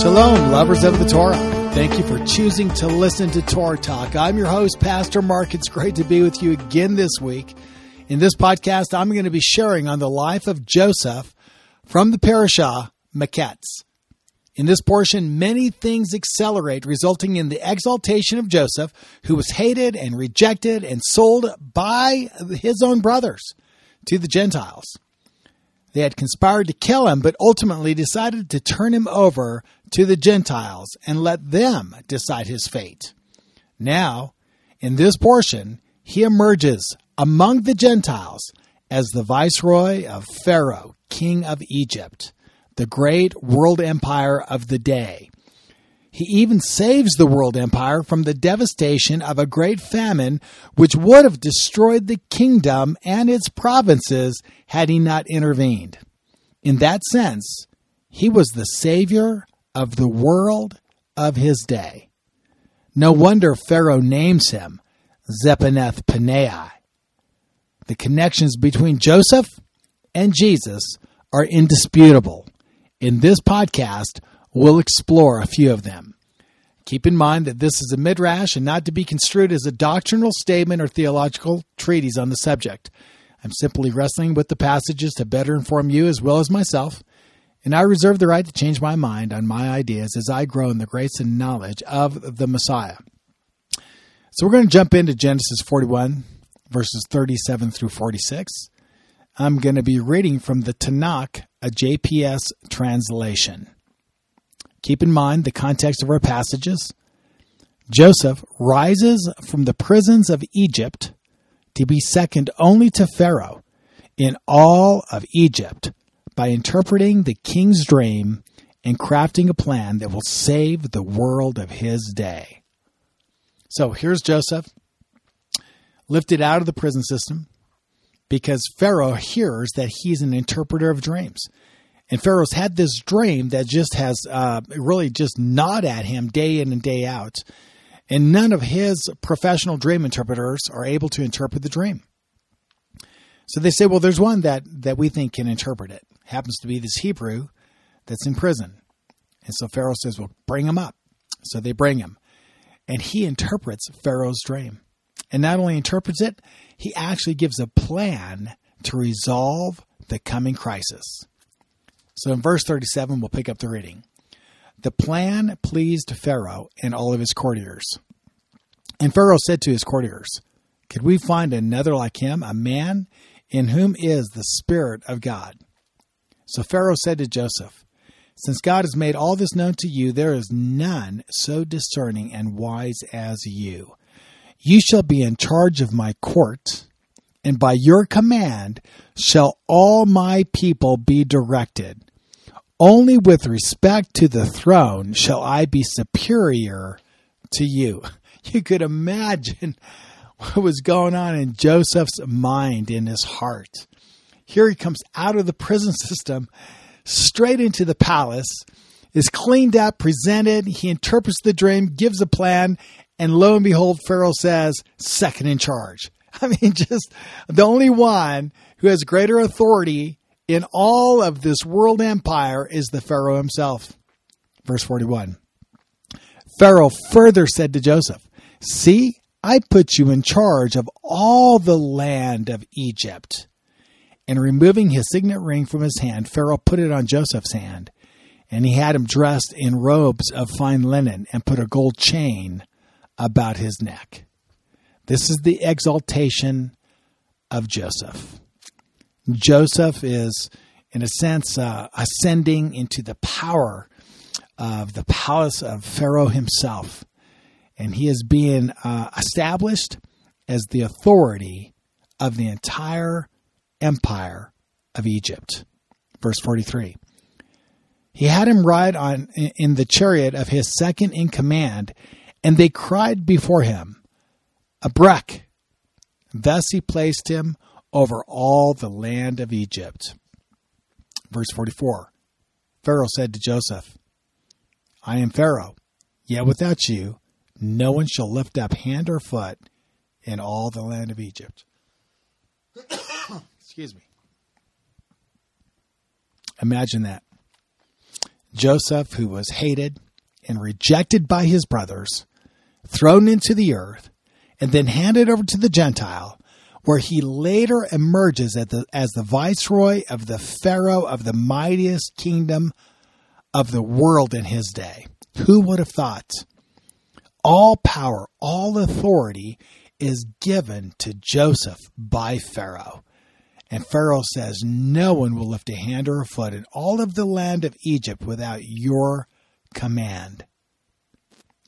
Shalom, lovers of the Torah. Thank you for choosing to listen to Torah Talk. I'm your host, Pastor Mark. It's great to be with you again this week. In this podcast, I'm going to be sharing on the life of Joseph from the parashah Miketz. In this portion, many things accelerate, resulting in the exaltation of Joseph, who was hated and rejected and sold by his own brothers to the Gentiles. They had conspired to kill him, but ultimately decided to turn him over to the Gentiles and let them decide his fate. Now, in this portion, he emerges among the Gentiles as the viceroy of Pharaoh, king of Egypt, the great world empire of the day. He even saves the world empire from the devastation of a great famine which would have destroyed the kingdom and its provinces had he not intervened. In that sense, he was the savior of the world of his day. No wonder Pharaoh names him Zaphenath Paneah. The connections between Joseph and Jesus are indisputable. In this podcast, we'll explore a few of them. Keep in mind that this is a midrash and not to be construed as a doctrinal statement or theological treatise on the subject. I'm simply wrestling with the passages to better inform you as well as myself, and I reserve the right to change my mind on my ideas as I grow in the grace and knowledge of the Messiah. So we're going to jump into Genesis 41, verses 37 through 46. I'm going to be reading from the Tanakh, a JPS translation. Keep in mind the context of our passages. Joseph rises from the prisons of Egypt to be second only to Pharaoh in all of Egypt by interpreting the king's dream and crafting a plan that will save the world of his day. So here's Joseph, lifted out of the prison system because Pharaoh hears that he's an interpreter of dreams. And Pharaoh's had this dream that just has uh, really just gnawed at him day in and day out. And none of his professional dream interpreters are able to interpret the dream. So they say, well, there's one that, that we think can interpret it. Happens to be this Hebrew that's in prison. And so Pharaoh says, well, bring him up. So they bring him. And he interprets Pharaoh's dream. And not only interprets it, he actually gives a plan to resolve the coming crisis. So in verse 37, we'll pick up the reading. The plan pleased Pharaoh and all of his courtiers. And Pharaoh said to his courtiers, Could we find another like him, a man in whom is the Spirit of God? So Pharaoh said to Joseph, Since God has made all this known to you, there is none so discerning and wise as you. You shall be in charge of my court, and by your command shall all my people be directed. Only with respect to the throne shall I be superior to you. You could imagine what was going on in Joseph's mind, in his heart. Here he comes out of the prison system, straight into the palace, is cleaned up, presented. He interprets the dream, gives a plan, and lo and behold, Pharaoh says, second in charge. I mean, just the only one who has greater authority in all of this world empire is the Pharaoh himself. Verse 41. Pharaoh further said to Joseph, See, I put you in charge of all the land of Egypt. And removing his signet ring from his hand, Pharaoh put it on Joseph's hand. And he had him dressed in robes of fine linen and put a gold chain about his neck. This is the exaltation of Joseph. Joseph is, in a sense, uh, ascending into the power of the palace of Pharaoh himself. And he is being uh, established as the authority of the entire empire of Egypt. Verse 43. He had him ride on in the chariot of his second in command, and they cried before him, Abrek. Thus he placed him over all the land of Egypt. Verse 44 Pharaoh said to Joseph, I am Pharaoh, yet without you no one shall lift up hand or foot in all the land of Egypt. Excuse me. Imagine that. Joseph, who was hated and rejected by his brothers, thrown into the earth, and then handed over to the Gentile, where he later emerges the, as the viceroy of the Pharaoh of the mightiest kingdom of the world in his day. Who would have thought? All power, all authority is given to Joseph by Pharaoh. And Pharaoh says, No one will lift a hand or a foot in all of the land of Egypt without your command.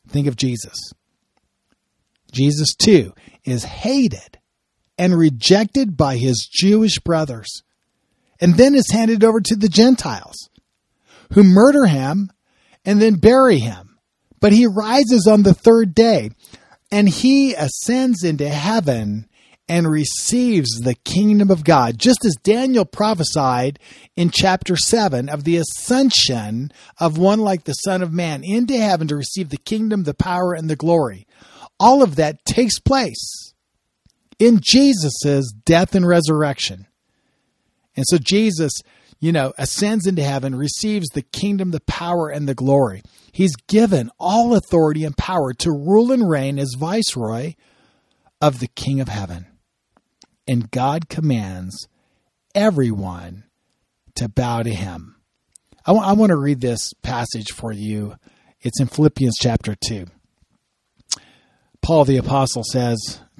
Think of Jesus. Jesus, too, is hated and rejected by his Jewish brothers, and then is handed over to the Gentiles, who murder him and then bury him. But he rises on the third day, and he ascends into heaven and receives the kingdom of God, just as Daniel prophesied in chapter 7 of the ascension of one like the Son of Man into heaven to receive the kingdom, the power, and the glory. All of that takes place in Jesus' death and resurrection. And so Jesus, you know, ascends into heaven, receives the kingdom, the power, and the glory. He's given all authority and power to rule and reign as viceroy of the King of heaven and God commands everyone to bow to him. I, w- I want to read this passage for you. It's in Philippians chapter 2. Paul the Apostle says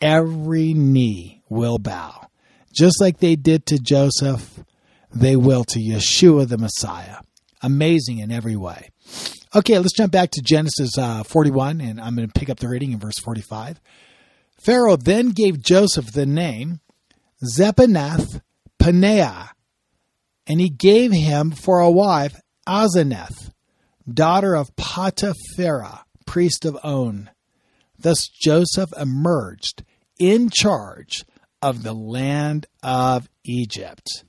Every knee will bow. Just like they did to Joseph, they will to Yeshua the Messiah. Amazing in every way. Okay, let's jump back to Genesis uh, 41, and I'm going to pick up the reading in verse 45. Pharaoh then gave Joseph the name Zaphenath Paneah, and he gave him for a wife Asenath, daughter of Poti-phera, priest of On. Thus Joseph emerged in charge of the land of Egypt.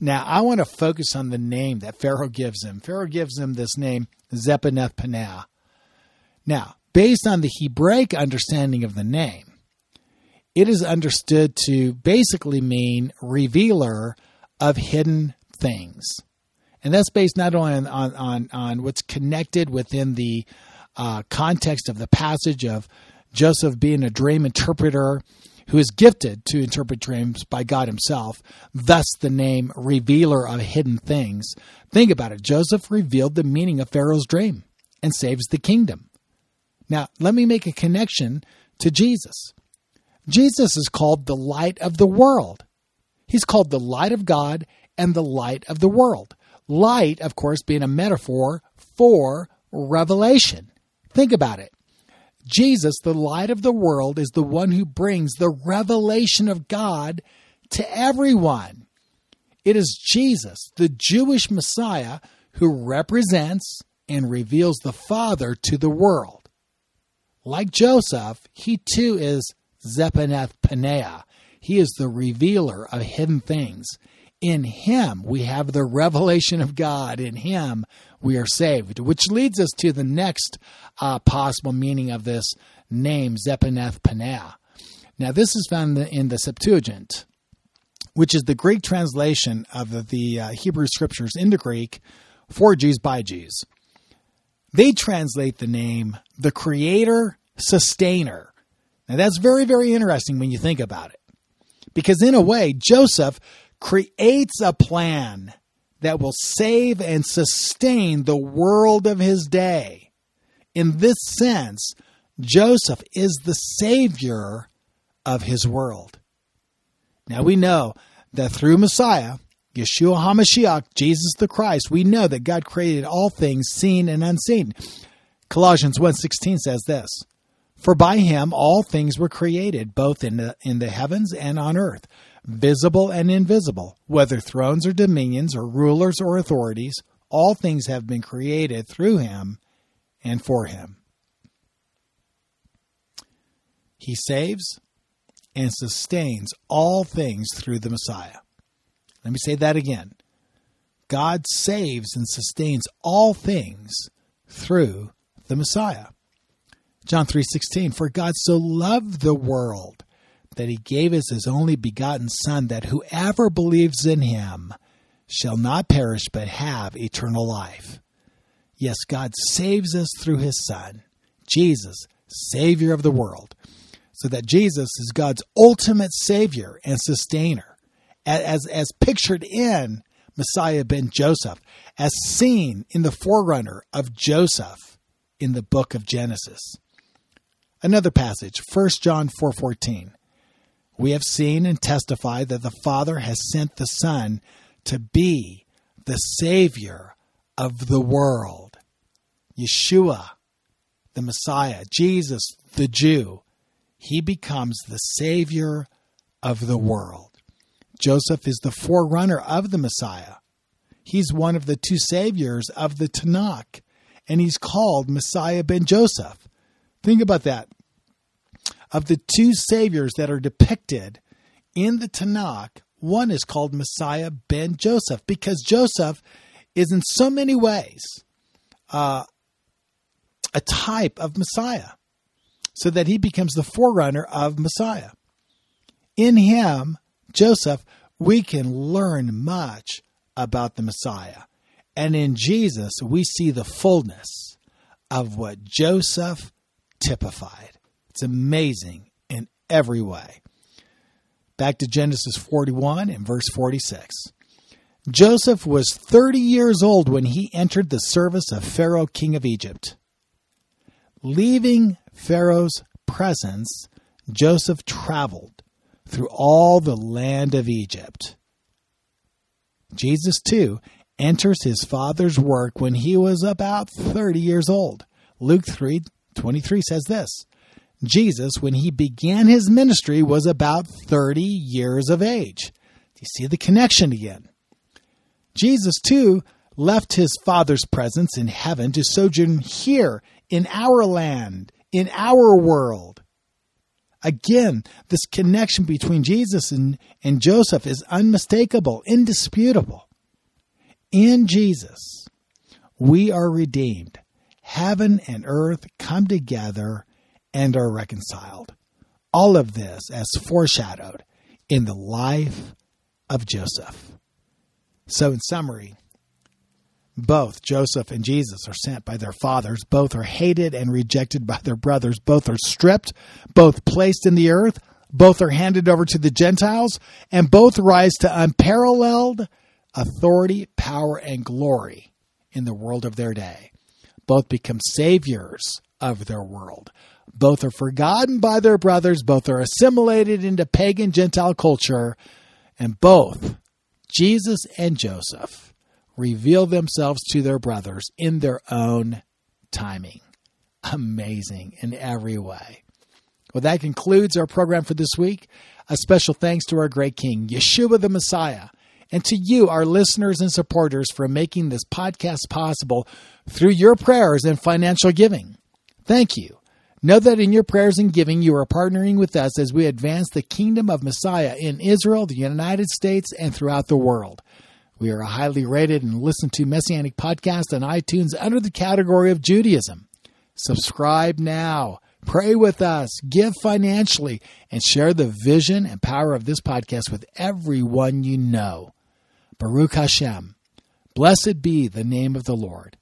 Now, I want to focus on the name that Pharaoh gives him. Pharaoh gives him this name, Zaphenath. Now, based on the Hebraic understanding of the name, it is understood to basically mean revealer of hidden things. And that's based not only on, on, on, on what's connected within the uh, context of the passage of Joseph being a dream interpreter who is gifted to interpret dreams by God himself, thus the name revealer of hidden things. Think about it. Joseph revealed the meaning of Pharaoh's dream and saves the kingdom. Now, let me make a connection to Jesus. Jesus is called the light of the world. He's called the light of God and the light of the world. Light, of course, being a metaphor for revelation. Think about it. Jesus, the light of the world, is the one who brings the revelation of God to everyone. It is Jesus, the Jewish Messiah, who represents and reveals the Father to the world. Like Joseph, he too is Zaphenath Paneah. He is the revealer of hidden things In Him, we have the revelation of God. In Him, we are saved, which leads us to the next uh, possible meaning of this name, Zaphenath Paneah. Now, this is found in the Septuagint, which is the Greek translation of the, the uh, Hebrew scriptures into Greek for Jews by Jews. They translate the name the Creator Sustainer. Now, that's very, very interesting when you think about it. Because, in a way, Joseph creates a plan that will save and sustain the world of his day. In this sense, Joseph is the savior of his world. Now we know that through Messiah, Yeshua HaMashiach, Jesus the Christ, we know that God created all things seen and unseen. Colossians 1:16 says this, "For by him all things were created, both in the, in the heavens and on earth, visible and invisible, whether thrones or dominions or rulers or authorities, all things have been created through him and for him. He saves and sustains all things through the Messiah. Let me say that again. God saves and sustains all things through the Messiah. John 3:16 For God so loved the world that he gave us his only begotten Son, that whoever believes in him shall not perish but have eternal life. Yes, God saves us through his Son, Jesus, Savior of the world, so that Jesus is God's ultimate Savior and sustainer, as, as pictured in Messiah ben Joseph, as seen in the forerunner of Joseph in the book of Genesis. Another passage, 1 John 4:14. We have seen and testified that the Father has sent the Son to be the Savior of the world. Yeshua, the Messiah, Jesus, the Jew, he becomes the Savior of the world. Joseph is the forerunner of the Messiah. He's one of the two saviors of the Tanakh, and he's called Messiah ben Joseph. Think about that of the two saviors that are depicted in the Tanakh, one is called Messiah ben Joseph because Joseph is in so many ways uh, a type of Messiah, so that he becomes the forerunner of Messiah. In him, Joseph, we can learn much about the Messiah. And in Jesus, we see the fullness of what Joseph typified. It's amazing in every way. Back to Genesis 41 and verse 46. Joseph was 30 years old when he entered the service of Pharaoh, king of Egypt. Leaving Pharaoh's presence, Joseph traveled through all the land of Egypt. Jesus, too, enters his father's work when he was about 30 years old. Luke 3 23 says this Jesus, when he began his ministry, was about 30 years of age. Do you see the connection again? Jesus, too, left his Father's presence in heaven to sojourn here in our land, in our world. Again, this connection between Jesus and, and Joseph is unmistakable, indisputable. In Jesus, we are redeemed. Heaven and earth come together and are reconciled. All of this as foreshadowed in the life of Joseph. So, in summary, both Joseph and Jesus are sent by their fathers. Both are hated and rejected by their brothers. Both are stripped, both placed in the earth. Both are handed over to the Gentiles, and both rise to unparalleled authority, power, and glory in the world of their day. Both become saviors of their world. Both are forgotten by their brothers, both are assimilated into pagan Gentile culture, and both, Jesus and Joseph, reveal themselves to their brothers in their own timing. Amazing in every way. Well, that concludes our program for this week. A special thanks to our great King, Yeshua the Messiah, and to you, our listeners and supporters, for making this podcast possible through your prayers and financial giving. Thank you. Know that in your prayers and giving, you are partnering with us as we advance the kingdom of Messiah in Israel, the United States, and throughout the world. We are a highly rated and listened to messianic podcast on iTunes under the category of Judaism. Subscribe now, pray with us, give financially, and share the vision and power of this podcast with everyone you know. Baruch Hashem. Blessed be the name of the Lord.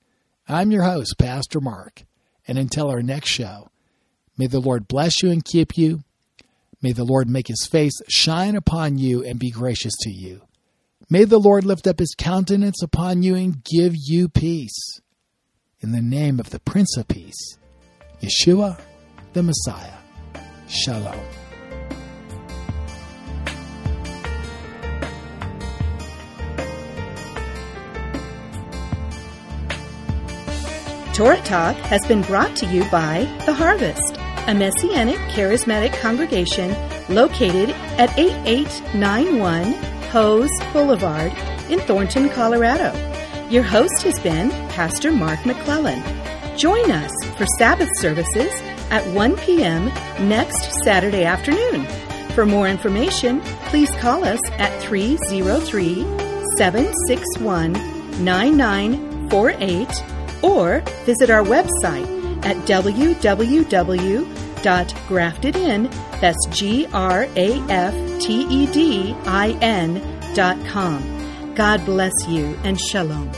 I'm your host, Pastor Mark, and until our next show, may the Lord bless you and keep you. May the Lord make his face shine upon you and be gracious to you. May the Lord lift up his countenance upon you and give you peace. In the name of the Prince of Peace, Yeshua, the Messiah. Shalom. Torah Talk has been brought to you by The Harvest, a Messianic charismatic congregation located at 8891 Hose Boulevard in Thornton, Colorado. Your host has been Pastor Mark McClellan. Join us for Sabbath services at 1 p.m. next Saturday afternoon. For more information, please call us at 303 761 9948 or visit our website at www.graftedin, that's G-R-A-F-T-E-D-I-N dot com. God bless you and shalom.